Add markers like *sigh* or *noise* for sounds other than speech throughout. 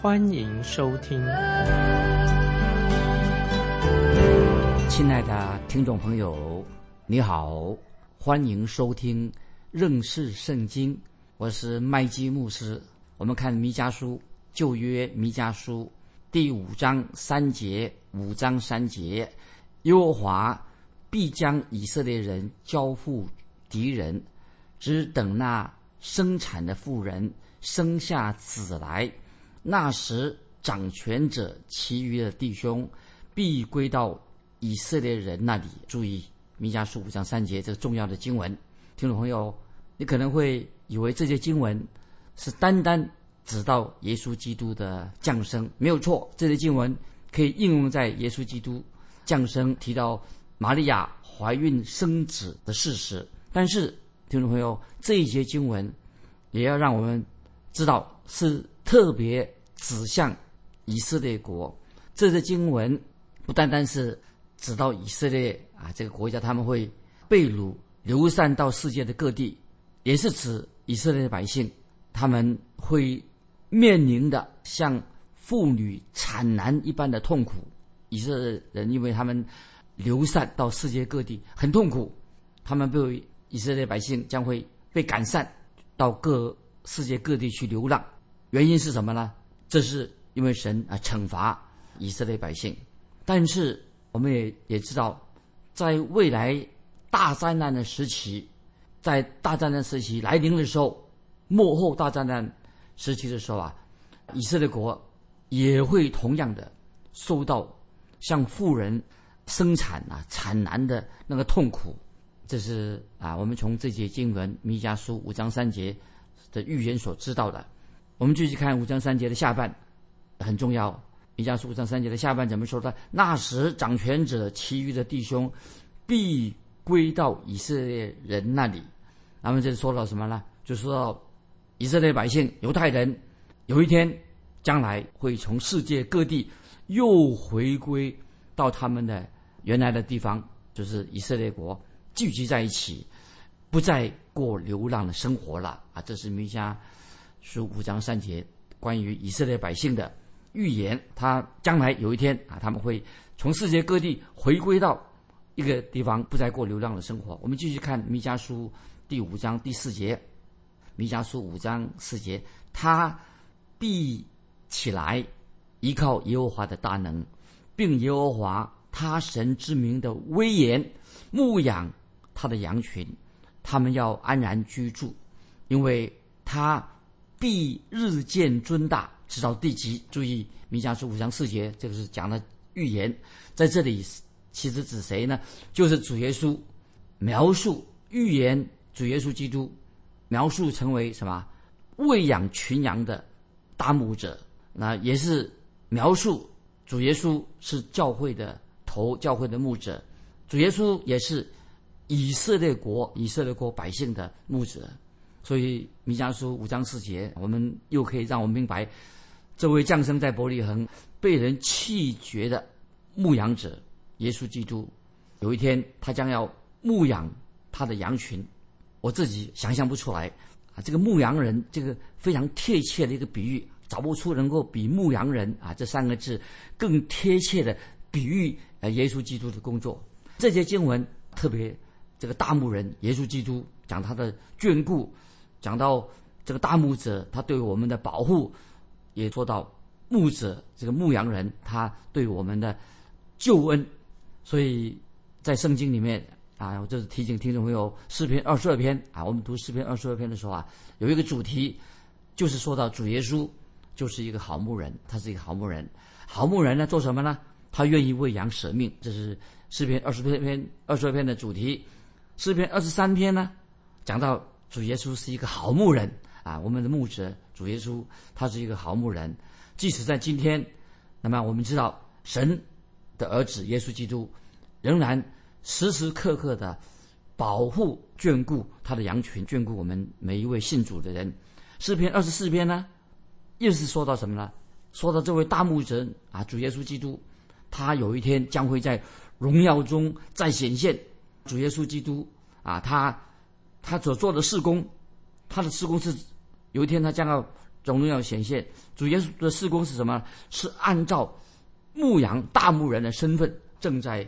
欢迎收听。亲爱的听众朋友，你好，欢迎收听认识圣经。我是麦基牧师。我们看弥迦书旧约弥迦书第五章三节，五章三节，耶和华必将以色列人交付敌人，只等那生产的妇人生下子来，那时掌权者其余的弟兄必归到以色列人那里。注意弥迦书五章三节这个重要的经文，听众朋友，你可能会。以为这些经文是单单指到耶稣基督的降生，没有错。这些经文可以应用在耶稣基督降生，提到玛利亚怀孕生子的事实。但是，听众朋友，这一节经文也要让我们知道，是特别 *clears throat* 指向以色列国。这些经文不单单是指到以色列啊这个国家，他们会被掳流散到世界的各地，也是指。以色列的百姓，他们会面临的像妇女产难一般的痛苦。以色列人因为他们流散到世界各地，很痛苦。他们被以色列百姓将会被赶散到各世界各地去流浪。原因是什么呢？这是因为神啊惩罚以色列百姓。但是我们也也知道，在未来大灾难的时期。在大灾难时期来临的时候，幕后大灾难时期的时候啊，以色列国也会同样的受到像富人生产啊产难的那个痛苦。这是啊，我们从这节经文弥迦书五章三节的预言所知道的。我们继续看五章三节的下半，很重要。弥迦书五章三节的下半怎么说的？那时掌权者其余的弟兄必。归到以色列人那里，那么这说到什么呢？就说到以色列百姓、犹太人，有一天将来会从世界各地又回归到他们的原来的地方，就是以色列国聚集在一起，不再过流浪的生活了啊！这是弥迦书五章三节关于以色列百姓的预言，他将来有一天啊，他们会从世界各地回归到。一个地方不再过流浪的生活。我们继续看弥迦书第五章第四节，弥迦书五章四节，他必起来依靠耶和华的大能，并耶和华他神之名的威严，牧养他的羊群，他们要安然居住，因为他必日渐尊大，直到地极。注意弥迦书五章四节，这个是讲的预言，在这里。其实指谁呢？就是主耶稣，描述预言主耶稣基督，描述成为什么？喂养群羊的大牧者。那也是描述主耶稣是教会的头，教会的牧者。主耶稣也是以色列国、以色列国百姓的牧者。所以弥迦书五章四节，我们又可以让我们明白，这位降生在伯利恒、被人弃绝的牧羊者。耶稣基督有一天，他将要牧养他的羊群。我自己想象不出来啊，这个牧羊人，这个非常贴切的一个比喻，找不出能够比牧羊人啊这三个字更贴切的比喻呃耶稣基督的工作。这些经文特别这个大牧人耶稣基督讲他的眷顾，讲到这个大牧者他对我们的保护，也说到牧者这个牧羊人他对我们的救恩。所以在圣经里面啊，我就是提醒听众朋友，诗篇二十二篇啊，我们读诗篇二十二篇的时候啊，有一个主题，就是说到主耶稣就是一个好牧人，他是一个好牧人。好牧人呢，做什么呢？他愿意为羊舍命，这是诗篇二十篇二十二篇的主题。诗篇二十三篇呢，讲到主耶稣是一个好牧人啊，我们的牧者主耶稣他是一个好牧人，即使在今天那么我们知道，神的儿子耶稣基督仍然时时刻刻的保护、眷顾他的羊群，眷顾我们每一位信主的人。诗篇二十四篇呢，又是说到什么呢？说到这位大牧者啊，主耶稣基督，他有一天将会在荣耀中再显现。主耶稣基督啊，他他所做的事工，他的事工是有一天他将要荣耀显现。主耶稣的事工是什么？是按照牧羊大牧人的身份正在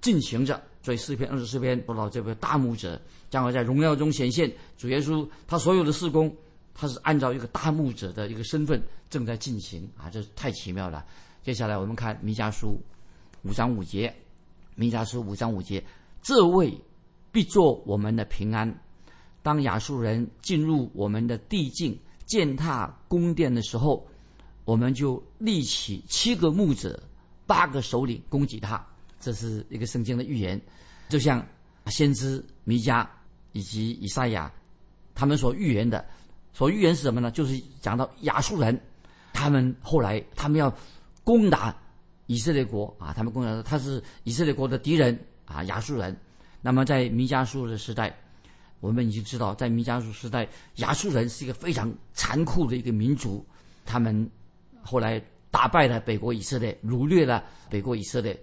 进行着。所以四篇二十四篇不知道这位大牧者将会在荣耀中显现。主耶稣他所有的事工，他是按照一个大牧者的一个身份正在进行啊，这太奇妙了。接下来我们看弥迦书五章五节，弥迦书五章五节。这位必做我们的平安。当亚述人进入我们的地境践踏宫殿的时候，我们就立起七个牧者、八个首领攻击他。这是一个圣经的预言，就像先知弥迦以及以赛亚他们所预言的。所预言是什么呢？就是讲到亚述人，他们后来他们要攻打以色列国啊，他们攻打他是以色列国的敌人。啊，亚述人。那么在弥迦书的时代，我们已经知道，在弥迦族时代，亚述人是一个非常残酷的一个民族。他们后来打败了北国以色列，掳掠了北国以色列。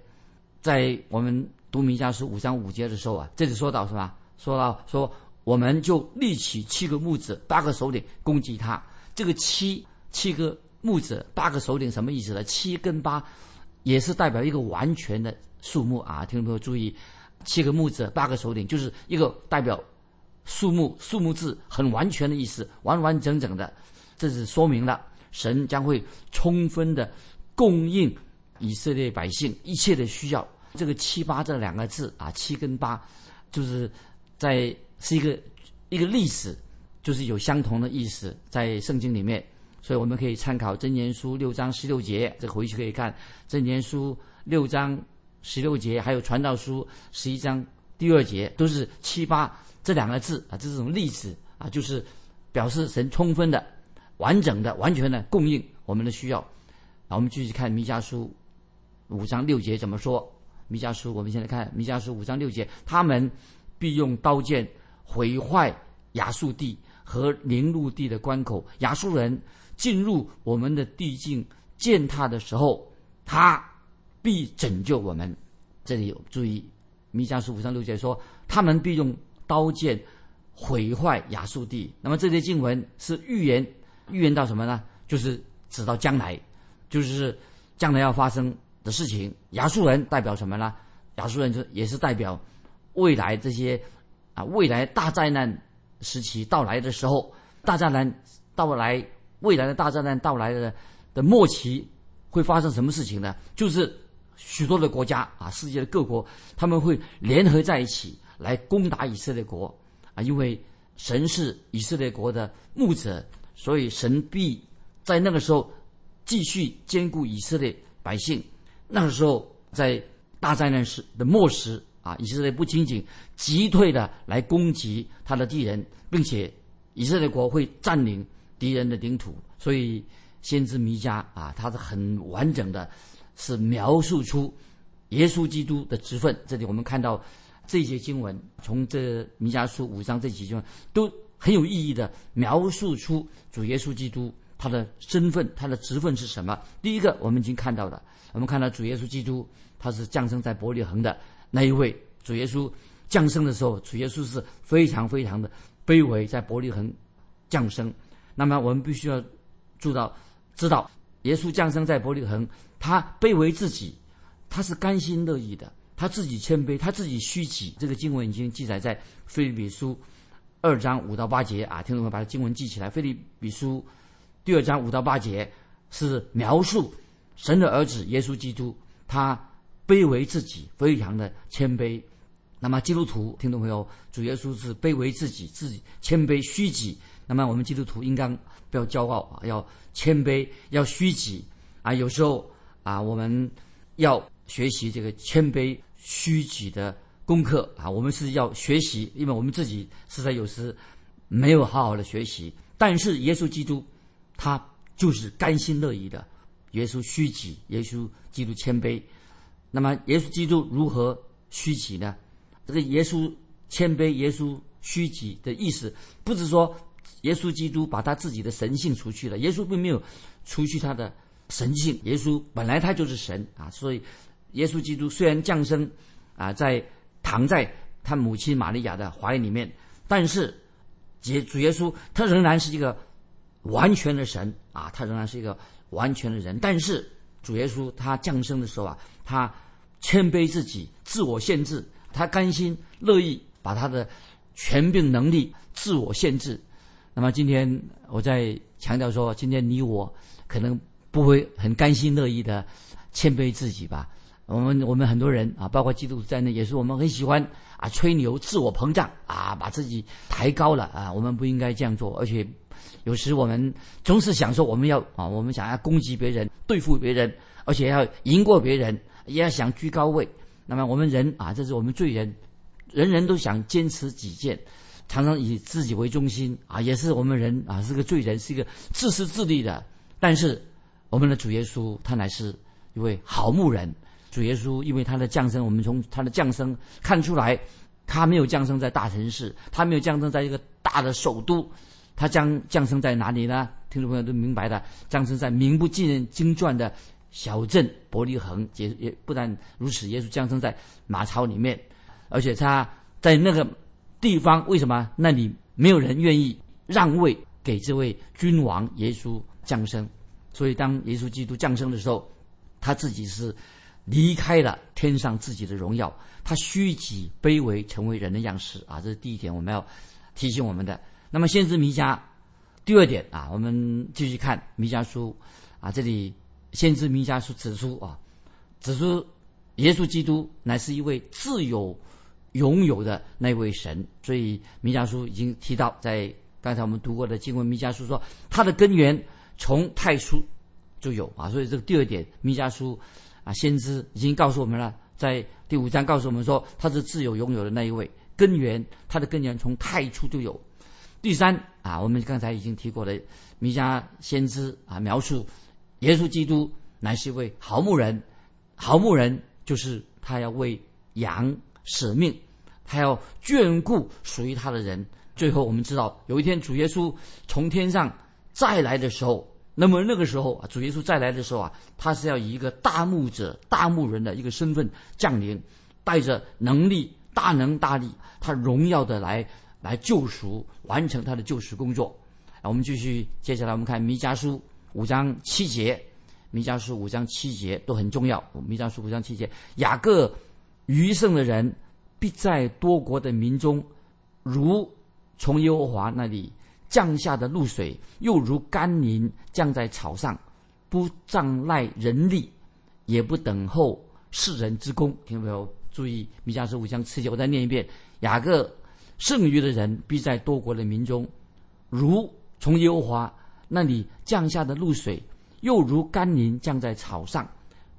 在我们读弥迦书五章五节的时候啊，这里说到什么？说到说，我们就立起七个木子，八个首领攻击他。这个七七个木子，八个首领什么意思呢？七跟八也是代表一个完全的。数目啊，听众朋友注意，七个木子，八个首领，就是一个代表数目数目字很完全的意思，完完整整的，这是说明了神将会充分的供应以色列百姓一切的需要。这个七八这两个字啊，七跟八，就是在是一个一个历史，就是有相同的意思在圣经里面，所以我们可以参考箴言书六章十六节，这回去可以看箴言书六章。十六节，还有传道书十一章第二节，都是七八这两个字啊，这是种例子啊，就是表示神充分的、完整的、完全的供应我们的需要。啊，我们继续看弥迦书五章六节怎么说？弥迦书，我们现在看弥迦书五章六节，他们必用刀剑毁坏亚述地和宁路地的关口。亚述人进入我们的地境践踏的时候，他。必拯救我们。这里有注意，弥迦书五章六节说，他们必用刀剑毁坏亚述地。那么这些经文是预言，预言到什么呢？就是指到将来，就是将来要发生的事情。亚述人代表什么呢？亚述人就也是代表未来这些啊，未来大灾难时期到来的时候，大灾难到来，未来的大灾难到来的的末期会发生什么事情呢？就是。许多的国家啊，世界的各国，他们会联合在一起来攻打以色列国啊，因为神是以色列国的牧者，所以神必在那个时候继续兼顾以色列百姓。那个时候，在大灾难时的末时啊，以色列不仅仅击退的来攻击他的敌人，并且以色列国会占领敌人的领土。所以，先知弥迦啊，他是很完整的。是描述出耶稣基督的职分。这里我们看到这些经文，从这弥迦书五章这几经都很有意义的描述出主耶稣基督他的身份、他的职分是什么。第一个，我们已经看到了，我们看到主耶稣基督他是降生在伯利恒的那一位。主耶稣降生的时候，主耶稣是非常非常的卑微，在伯利恒降生。那么我们必须要做到，知道耶稣降生在伯利恒。他卑微自己，他是甘心乐意的，他自己谦卑，他自己虚己。这个经文已经记载在《菲利比书》二章五到八节啊，听众们把经文记起来。《菲利比书》第二章五到八节是描述神的儿子耶稣基督，他卑微自己，非常的谦卑。那么基督徒听众朋友，主耶稣是卑微自己，自己谦卑虚己。那么我们基督徒应当不要骄傲啊，要谦卑，要虚己啊。有时候。啊，我们要学习这个谦卑虚己的功课啊！我们是要学习，因为我们自己实在有时没有好好的学习。但是耶稣基督，他就是甘心乐意的，耶稣虚己，耶稣基督谦卑。那么耶稣基督如何虚己呢？这个耶稣谦卑、耶稣虚己的意思，不是说耶稣基督把他自己的神性除去了，耶稣并没有除去他的神性，耶稣本来他就是神啊。所以耶稣基督虽然降生啊，在躺在他母亲玛利亚的怀里面，但是耶主耶稣他仍然是一个完全的神啊，他仍然是一个完全的人。但是主耶稣他降生的时候啊，他谦卑自己，自我限制，他甘心乐意把他的权柄能力自我限制。那么今天我在强调说，今天你我可能不会很甘心乐意的谦卑自己吧。我们我们很多人啊，包括基督徒在内，也是我们很喜欢啊吹牛、自我膨胀啊，把自己抬高了啊。我们不应该这样做，而且有时我们总是想说我们要啊，我们想要攻击别人、对付别人，而且要赢过别人，也要想居高位。那么我们人啊，这是我们罪人，人人都想坚持己见，常常以自己为中心啊，也是我们人啊，是个罪人，是一个自私自利的。但是我们的主耶稣，他乃是一位好牧人。主耶稣因为他的降生，我们从他的降生看出来，他没有降生在大城市，他没有降生在一个大的首都，他将降生在哪里呢？听众朋友都明白的，降生在名不见经传的小镇伯利恒。也也不但如此，耶稣降生在马槽里面，而且他在那个地方，为什么那里没有人愿意让位给这位君王耶稣降生？所以当耶稣基督降生的时候，他自己是。离开了天上自己的荣耀，他虚己卑微，成为人的样式啊！这是第一点，我们要提醒我们的。那么先知弥迦，第二点啊，我们继续看弥迦书啊，这里先知弥迦书指出啊，指出耶稣基督乃是一位自有、拥有的那位神。所以弥迦书已经提到，在刚才我们读过的经文，弥迦书说他的根源从太初就有啊。所以这个第二点，弥迦书。啊，先知已经告诉我们了，在第五章告诉我们说，他是自由拥有的那一位根源，他的根源从太初就有。第三啊，我们刚才已经提过的，弥迦先知啊描述耶稣基督乃是一位好牧人，好牧人就是他要为羊舍命，他要眷顾属于他的人。最后我们知道，有一天主耶稣从天上再来的时候。那么那个时候啊，主耶稣再来的时候啊，他是要以一个大牧者、大牧人的一个身份降临，带着能力、大能大力，他荣耀的来来救赎，完成他的救赎工作。啊，我们继续，接下来我们看弥迦书五章七节，弥迦书五章七节都很重要。弥迦书五章七节，雅各余剩的人必在多国的民中，如从耶和华那里。降下的露水又如甘霖降在草上，不障赖人力，也不等候世人之功。听没有？注意，米迦书五章七节，我再念一遍：雅各剩余的人必在多国的民中，如从耶和华那里降下的露水，又如甘霖降在草上，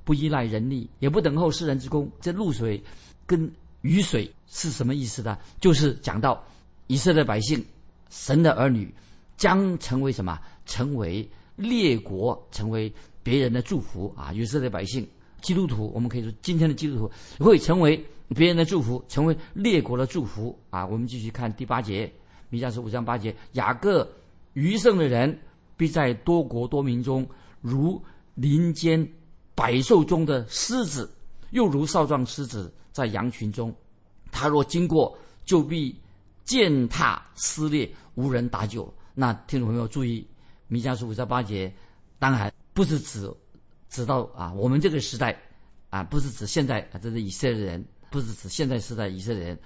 不依赖人力，也不等候世人之功。这露水跟雨水是什么意思呢？就是讲到以色列百姓。神的儿女将成为什么？成为列国，成为别人的祝福啊！以色列百姓，基督徒，我们可以说今天的基督徒会成为别人的祝福，成为列国的祝福啊！我们继续看第八节，弥迦书五章八节：雅各余剩的人，必在多国多民中，如林间百兽中的狮子，又如少壮狮子在羊群中。他若经过，就必。践踏撕裂，无人搭救。那听众朋友注意，弥迦书五章八节，当然不是指指到啊我们这个时代啊，不是指现在啊，这是以色列人，不是指现在时代以色列人。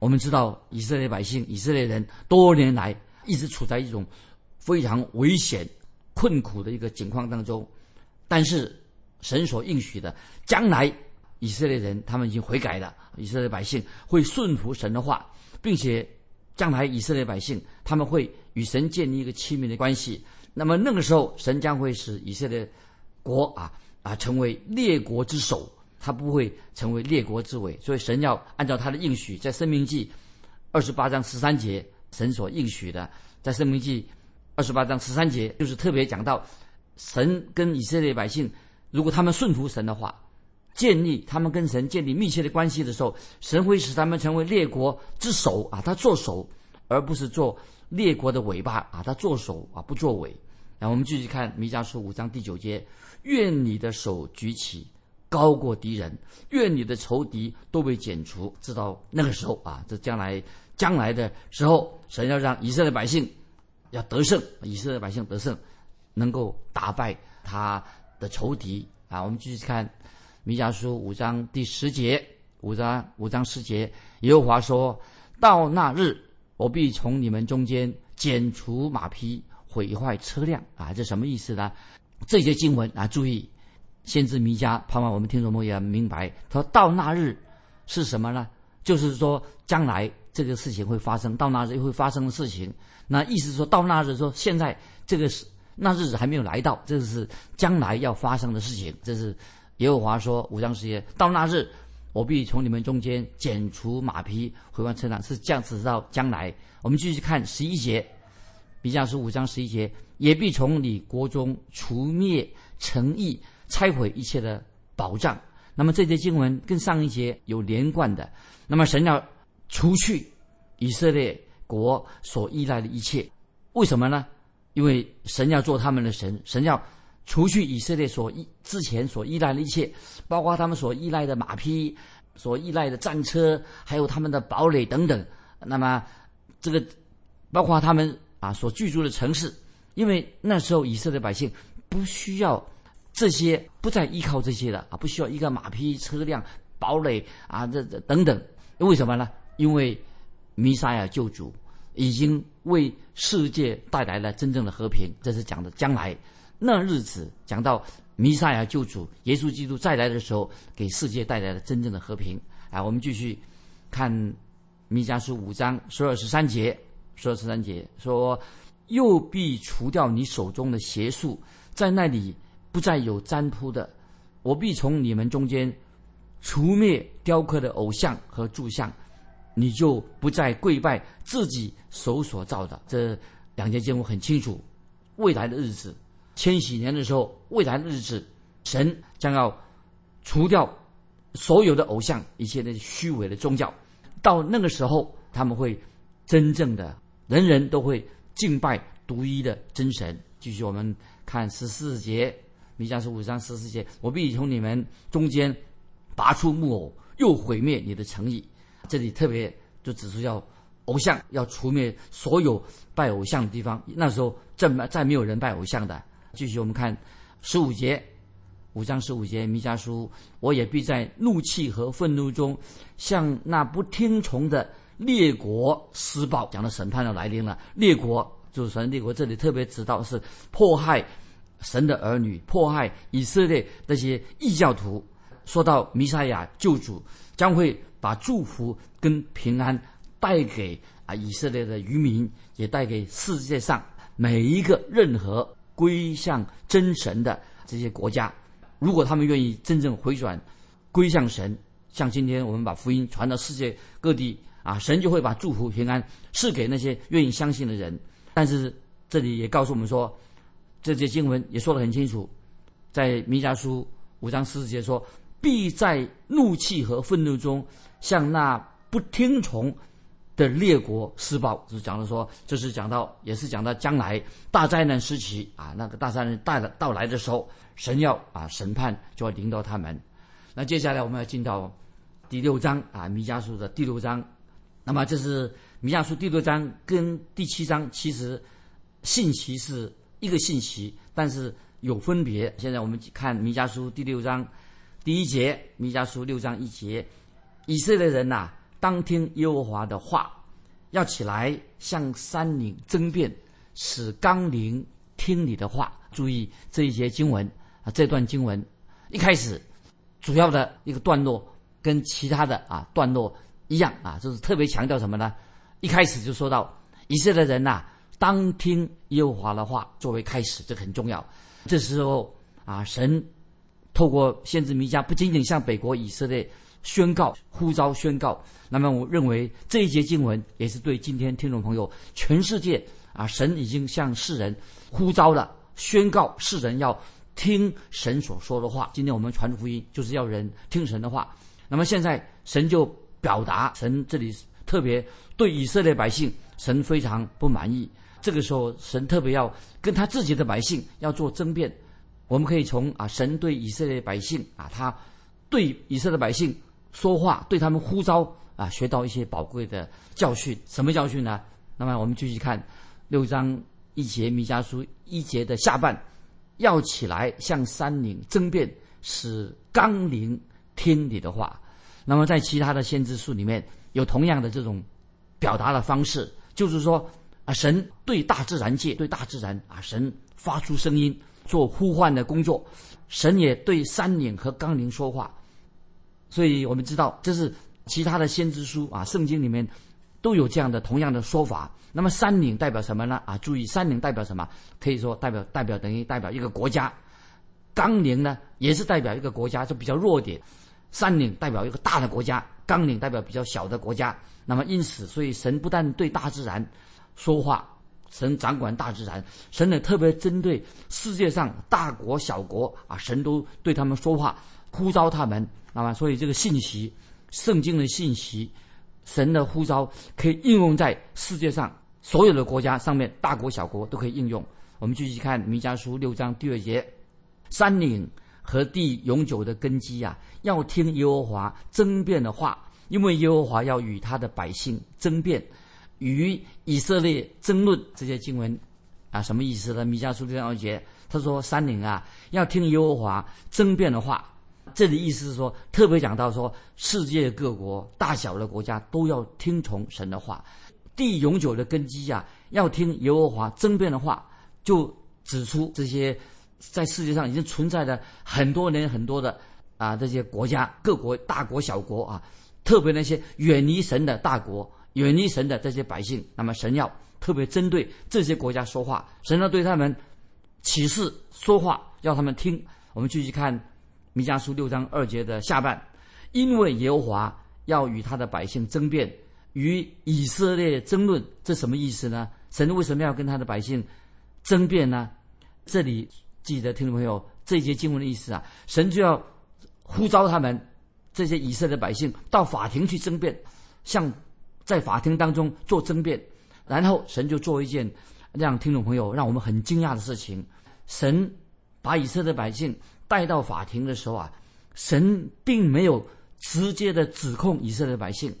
我们知道以色列百姓、以色列人多年来一直处在一种非常危险、困苦的一个境况当中，但是神所应许的，将来以色列人他们已经悔改了，以色列百姓会顺服神的话，并且。将来以色列百姓他们会与神建立一个亲密的关系，那么那个时候神将会使以色列国啊啊成为列国之首，他不会成为列国之尾。所以神要按照他的应许，在生命记二十八章十三节，神所应许的，在生命记二十八章十三节就是特别讲到神跟以色列百姓，如果他们顺服神的话，建立他们跟神建立密切的关系的时候，神会使他们成为列国之首啊，他做首，而不是做列国的尾巴啊，他做首啊，不作尾。然后我们继续看弥迦书五章第九节：愿你的手举起，高过敌人；愿你的仇敌都被剪除。知道那个时候啊，这将来将来的时候，神要让以色列百姓要得胜，以色列百姓得胜。能够打败他的仇敌啊！我们继续看《弥迦书》五章第十节，五章五章十节，耶和华说：“到那日，我必从你们中间剪除马匹，毁坏车辆。”啊，这什么意思呢？这些经文啊，注意，先知弥迦，盼望我们听众朋友明白，他说到那日是什么呢？就是说将来这个事情会发生，到那日会发生的事情。那意思说到那日说现在这个是。那日子还没有来到，这是将来要发生的事情。这是耶和华说五章十节，到那日，我必从你们中间剪除马匹，回完车辆，是这样子到将来。我们继续看十一节，比较是五章十一节，也必从你国中除灭诚意，拆毁一切的保障。那么这节经文跟上一节有连贯的。那么神要除去以色列国所依赖的一切，为什么呢？因为神要做他们的神，神要除去以色列所依之前所依赖的一切，包括他们所依赖的马匹、所依赖的战车，还有他们的堡垒等等。那么，这个包括他们啊所居住的城市，因为那时候以色列百姓不需要这些，不再依靠这些了啊，不需要一个马匹、车辆、堡垒啊，这这等等。为什么呢？因为弥撒亚救主。已经为世界带来了真正的和平，这是讲的将来那日子。讲到弥赛亚救主耶稣基督再来的时候，给世界带来了真正的和平。啊，我们继续看弥迦书五章十二十三节，十二十三节说：“又必除掉你手中的邪术，在那里不再有占卜的。我必从你们中间除灭雕刻的偶像和柱像。”你就不再跪拜自己手所造的。这两节经文很清楚，未来的日子，千禧年的时候，未来的日子，神将要除掉所有的偶像，一切的虚伪的宗教。到那个时候，他们会真正的人人都会敬拜独一的真神。继续我们看十四节，弥迦书五章十四节：我必从你们中间拔出木偶，又毁灭你的诚意。这里特别就指出要偶像要除灭所有拜偶像的地方。那时候再再没有人拜偶像的。继续我们看十五节，五章十五节，弥迦书，我也必在怒气和愤怒中，向那不听从的列国施暴。讲的审判要来临了。列国就是神列国，这里特别指到是迫害神的儿女，迫害以色列那些异教徒。说到弥赛亚救主将会。把祝福跟平安带给啊以色列的渔民，也带给世界上每一个任何归向真神的这些国家。如果他们愿意真正回转，归向神，像今天我们把福音传到世界各地啊，神就会把祝福平安赐给那些愿意相信的人。但是这里也告诉我们说，这些经文也说得很清楚，在弥迦书五章十四节说。必在怒气和愤怒中，向那不听从的列国施暴。就是讲的说，这是讲到，也是讲到将来大灾难时期啊，那个大灾难带到来的时候，神要啊审判就要临到他们。那接下来我们要进到第六章啊，弥迦书的第六章。那么这是弥迦书第六章跟第七章其实信息是一个信息，但是有分别。现在我们看弥迦书第六章。第一节，弥迦书六章一节，以色列人呐，当听耶和华的话，要起来向山岭争辩，使纲领听你的话。注意这一节经文啊，这段经文一开始主要的一个段落跟其他的啊段落一样啊，就是特别强调什么呢？一开始就说到以色列人呐，当听耶和华的话作为开始，这很重要。这时候啊，神。透过先知弥迦，不仅仅向北国以色列宣告、呼召、宣告。那么，我认为这一节经文也是对今天听众朋友、全世界啊，神已经向世人呼召了，宣告世人要听神所说的话。今天我们传福音就是要人听神的话。那么现在神就表达，神这里特别对以色列百姓，神非常不满意。这个时候，神特别要跟他自己的百姓要做争辩。我们可以从啊，神对以色列百姓啊，他对以色列百姓说话，对他们呼召啊，学到一些宝贵的教训。什么教训呢？那么我们继续看六章一节弥迦书一节的下半，要起来向山岭争辩，使纲领听你的话。那么在其他的先知书里面有同样的这种表达的方式，就是说。啊，神对大自然界，对大自然啊，神发出声音做呼唤的工作，神也对山岭和冈岭说话，所以我们知道这是其他的先知书啊，圣经里面都有这样的同样的说法。那么山岭代表什么呢？啊，注意山岭代表什么？可以说代表代表等于代表一个国家，冈岭呢也是代表一个国家，就比较弱点。山岭代表一个大的国家，冈岭代表比较小的国家。那么因此，所以神不但对大自然。说话，神掌管大自然，神呢特别针对世界上大国小国啊，神都对他们说话，呼召他们，那么所以这个信息，圣经的信息，神的呼召可以应用在世界上所有的国家上面，大国小国都可以应用。我们继续看弥迦书六章第二节，山岭和地永久的根基啊，要听耶和华争辩的话，因为耶和华要与他的百姓争辩。与以色列争论这些经文，啊，什么意思呢？弥迦书第二节，他说：“山岭啊，要听耶和华争辩的话。”这里意思是说，特别讲到说，世界各国大小的国家都要听从神的话。地永久的根基啊，要听耶和华争辩的话，就指出这些在世界上已经存在的很多年很多的啊这些国家各国大国小国啊，特别那些远离神的大国。远离神的这些百姓，那么神要特别针对这些国家说话，神要对他们启示说话，要他们听。我们继续看弥迦书六章二节的下半，因为耶和华要与他的百姓争辩，与以色列争论，这什么意思呢？神为什么要跟他的百姓争辩呢？这里记得听众朋友，这一节经文的意思啊，神就要呼召他们这些以色列百姓到法庭去争辩，向。在法庭当中做争辩，然后神就做一件让听众朋友让我们很惊讶的事情：神把以色列百姓带到法庭的时候啊，神并没有直接的指控以色列百姓，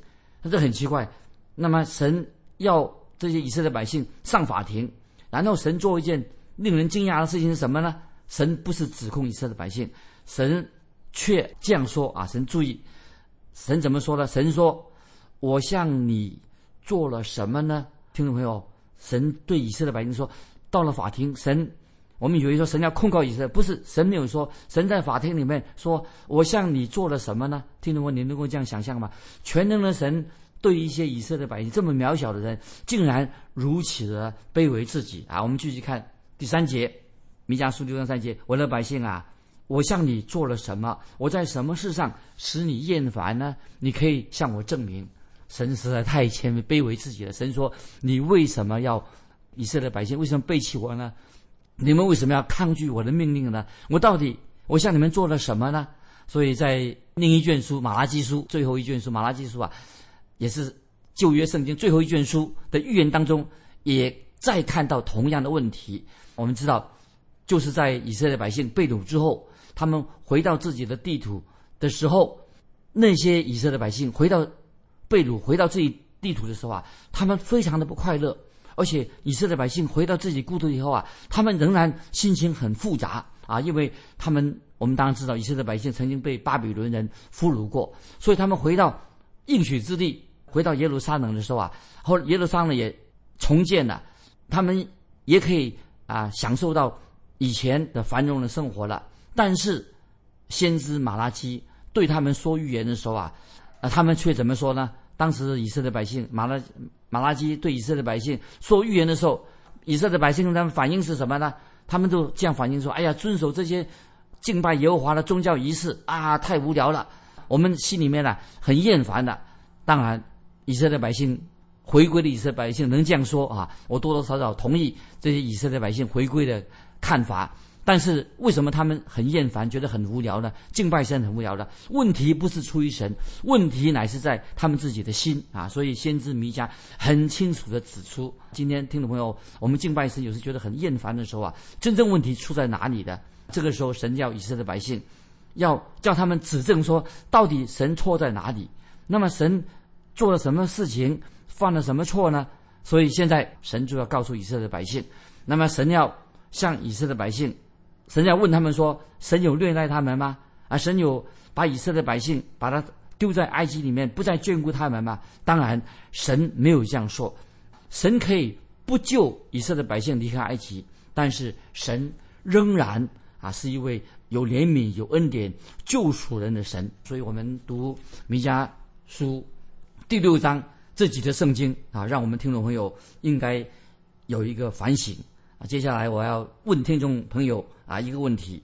这很奇怪。那么神要这些以色列百姓上法庭，然后神做一件令人惊讶的事情是什么呢？神不是指控以色列百姓，神却这样说啊！神注意，神怎么说呢？神说。我向你做了什么呢？听众朋友，神对以色列百姓说：“到了法庭，神，我们以为说神要控告以色列，不是神没有说，神在法庭里面说：我向你做了什么呢？听众朋友，你能够这样想象吗？全能的神对一些以色列百姓这么渺小的人，竟然如此的卑微自己啊！我们继续看第三节，弥迦书六章三节：我的百姓啊，我向你做了什么？我在什么事上使你厌烦呢？你可以向我证明。神实在太谦卑、卑微自己了。神说：“你为什么要以色列百姓为什么背弃我呢？你们为什么要抗拒我的命令呢？我到底我向你们做了什么呢？”所以在另一卷书《马拉基书》最后一卷书《马拉基书》啊，也是旧约圣经最后一卷书的预言当中，也再看到同样的问题。我们知道，就是在以色列百姓被掳之后，他们回到自己的地图的时候，那些以色列百姓回到。被掳回到自己地图的时候啊，他们非常的不快乐，而且以色列百姓回到自己故土以后啊，他们仍然心情很复杂啊，因为他们我们当然知道以色列百姓曾经被巴比伦人俘虏过，所以他们回到应许之地，回到耶路撒冷的时候啊，后耶路撒冷也重建了，他们也可以啊享受到以前的繁荣的生活了。但是先知马拉基对他们说预言的时候啊。那他们却怎么说呢？当时以色列百姓马拉马拉基对以色列百姓说预言的时候，以色列百姓他们反应是什么呢？他们都这样反应说：“哎呀，遵守这些敬拜耶和华的宗教仪式啊，太无聊了，我们心里面呢很厌烦的。”当然，以色列百姓回归的以色列百姓能这样说啊？我多多少少同意这些以色列百姓回归的看法。但是为什么他们很厌烦，觉得很无聊呢？敬拜神很无聊的。问题不是出于神，问题乃是在他们自己的心啊！所以先知弥迦很清楚的指出，今天听众朋友，我们敬拜神有时觉得很厌烦的时候啊，真正问题出在哪里的？这个时候，神叫以色列百姓，要叫他们指证说，到底神错在哪里？那么神做了什么事情，犯了什么错呢？所以现在神就要告诉以色列百姓，那么神要向以色列百姓。神要问他们说：“神有虐待他们吗？啊，神有把以色列百姓把他丢在埃及里面，不再眷顾他们吗？”当然，神没有这样说。神可以不救以色列百姓离开埃及，但是神仍然啊是一位有怜悯、有恩典、救赎人的神。所以我们读弥迦书第六章这几节圣经啊，让我们听众朋友应该有一个反省。啊，接下来我要问听众朋友啊一个问题：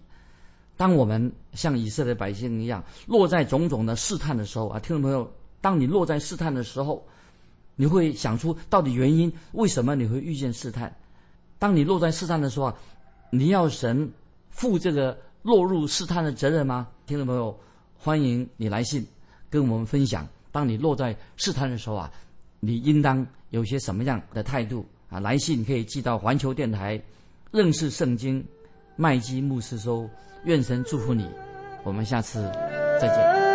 当我们像以色列百姓一样落在种种的试探的时候啊，听众朋友，当你落在试探的时候，你会想出到底原因？为什么你会遇见试探？当你落在试探的时候啊，你要神负这个落入试探的责任吗？听众朋友，欢迎你来信跟我们分享。当你落在试探的时候啊，你应当有些什么样的态度？啊，来信可以寄到环球电台，认识圣经，麦基牧师收。愿神祝福你，我们下次再见。